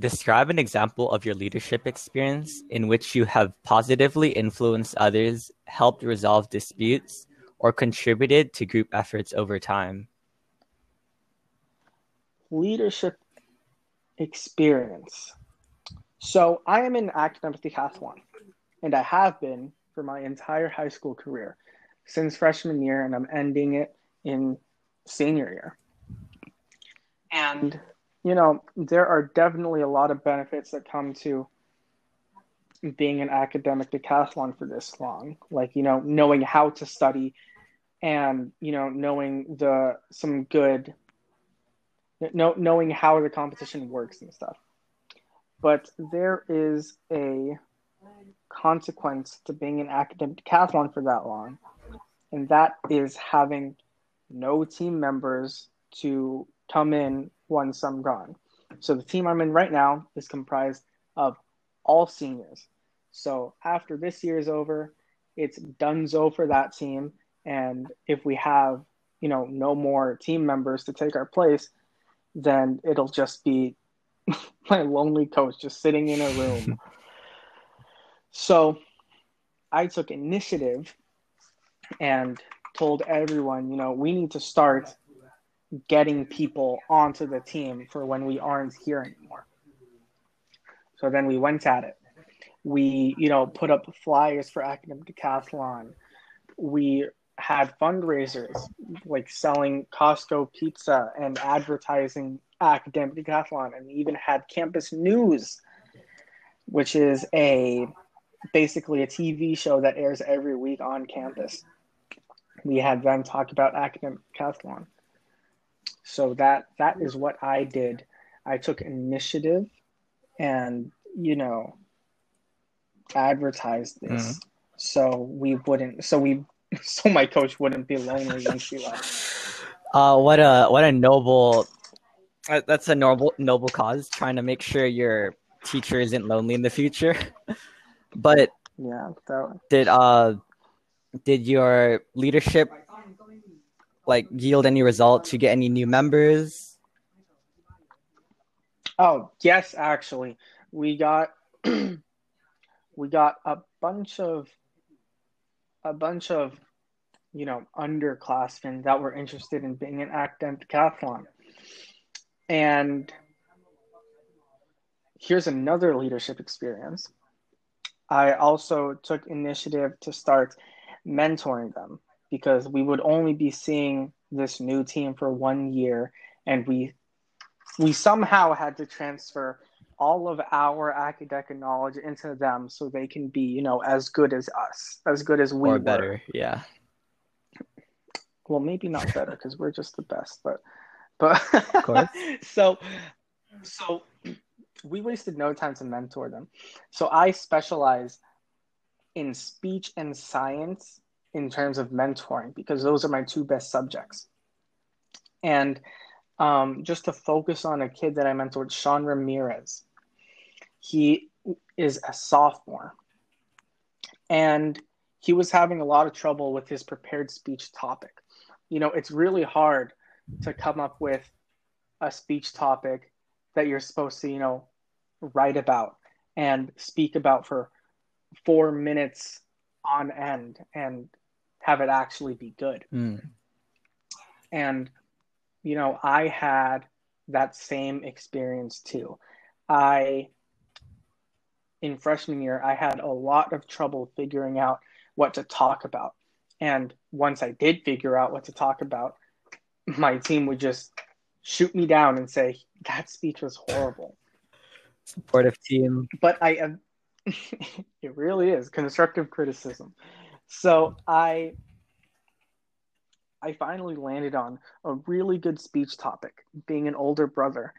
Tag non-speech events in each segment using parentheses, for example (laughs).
describe an example of your leadership experience in which you have positively influenced others, helped resolve disputes, or contributed to group efforts over time? Leadership experience. So I am in academic decathlon, and I have been for my entire high school career since freshman year, and I'm ending it in senior year. And, you know, there are definitely a lot of benefits that come to being an academic decathlon for this long. Like, you know, knowing how to study and, you know, knowing the some good know, knowing how the competition works and stuff. But there is a consequence to being an academic decathlon for that long, and that is having no team members to come in once I'm gone. So the team I'm in right now is comprised of all seniors. So after this year is over, it's donezo for that team. And if we have, you know, no more team members to take our place, then it'll just be (laughs) my lonely coach just sitting in a room. (laughs) so I took initiative and told everyone, you know, we need to start getting people onto the team for when we aren't here anymore. So then we went at it. We, you know, put up flyers for academic decathlon. We had fundraisers like selling Costco pizza and advertising academic decathlon, and we even had campus news, which is a basically a TV show that airs every week on campus. We had them talk about academic decathlon. So that that is what I did. I took initiative and you know advertised this mm-hmm. so we wouldn't so we (laughs) so my coach wouldn't be lonely when she left. (laughs) Uh, what a what a noble uh, that's a noble noble cause trying to make sure your teacher isn't lonely in the future. (laughs) but yeah, that... did uh did your leadership like yield any result to get any new members? Oh yes, actually, we got (clears throat) we got a bunch of a bunch of you know underclassmen that were interested in being an academic decathlon, and here's another leadership experience. I also took initiative to start mentoring them because we would only be seeing this new team for one year and we we somehow had to transfer all of our academic knowledge into them so they can be you know as good as us as good as we or were. better yeah. Well maybe not better (laughs) because we're just the best but but (laughs) so so we wasted no time to mentor them. So i specialize in speech and science in terms of mentoring because those are my two best subjects. And um, just to focus on a kid that I mentored, Sean Ramirez. He is a sophomore and he was having a lot of trouble with his prepared speech topic. You know, it's really hard to come up with a speech topic that you're supposed to, you know, write about and speak about for four minutes on end and have it actually be good. Mm. And, you know, I had that same experience too. I, in freshman year, I had a lot of trouble figuring out what to talk about. And once I did figure out what to talk about, my team would just shoot me down and say, that speech was horrible. Supportive team. But I, am, (laughs) it really is constructive criticism. So I I finally landed on a really good speech topic, being an older brother,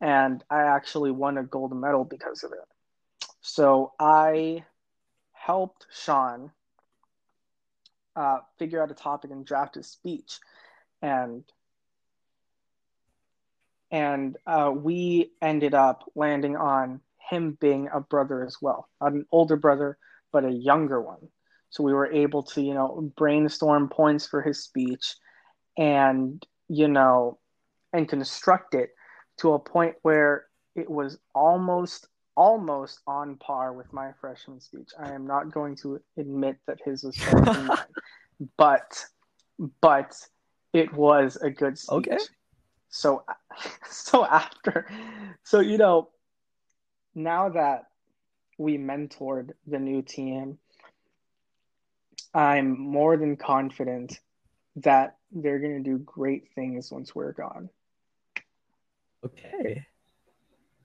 and I actually won a gold medal because of it. So I helped Sean uh, figure out a topic and draft a speech, and and uh, we ended up landing on him being a brother as well, not an older brother, but a younger one. So we were able to, you know, brainstorm points for his speech and, you know, and construct it to a point where it was almost almost on par with my freshman speech. I am not going to admit that his was better than (laughs) mine, but but it was a good speech. Okay. So (laughs) so after so you know now that we mentored the new team, I'm more than confident that they're going to do great things once we're gone. Okay.